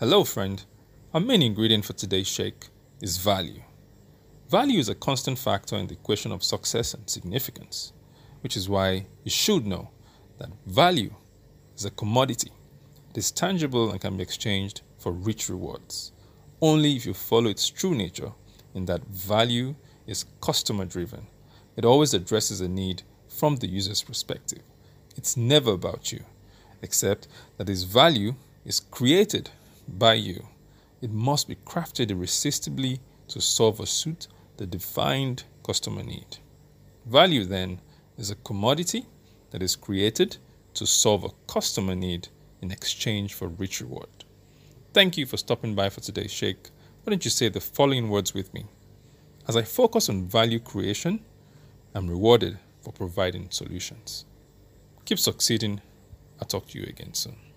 Hello, friend. Our main ingredient for today's shake is value. Value is a constant factor in the equation of success and significance, which is why you should know that value is a commodity. It is tangible and can be exchanged for rich rewards only if you follow its true nature in that value is customer driven. It always addresses a need from the user's perspective. It's never about you, except that its value is created by you. It must be crafted irresistibly to solve or suit the defined customer need. Value, then, is a commodity that is created to solve a customer need in exchange for rich reward. Thank you for stopping by for today's shake. Why don't you say the following words with me? As I focus on value creation, I'm rewarded for providing solutions. Keep succeeding. I'll talk to you again soon.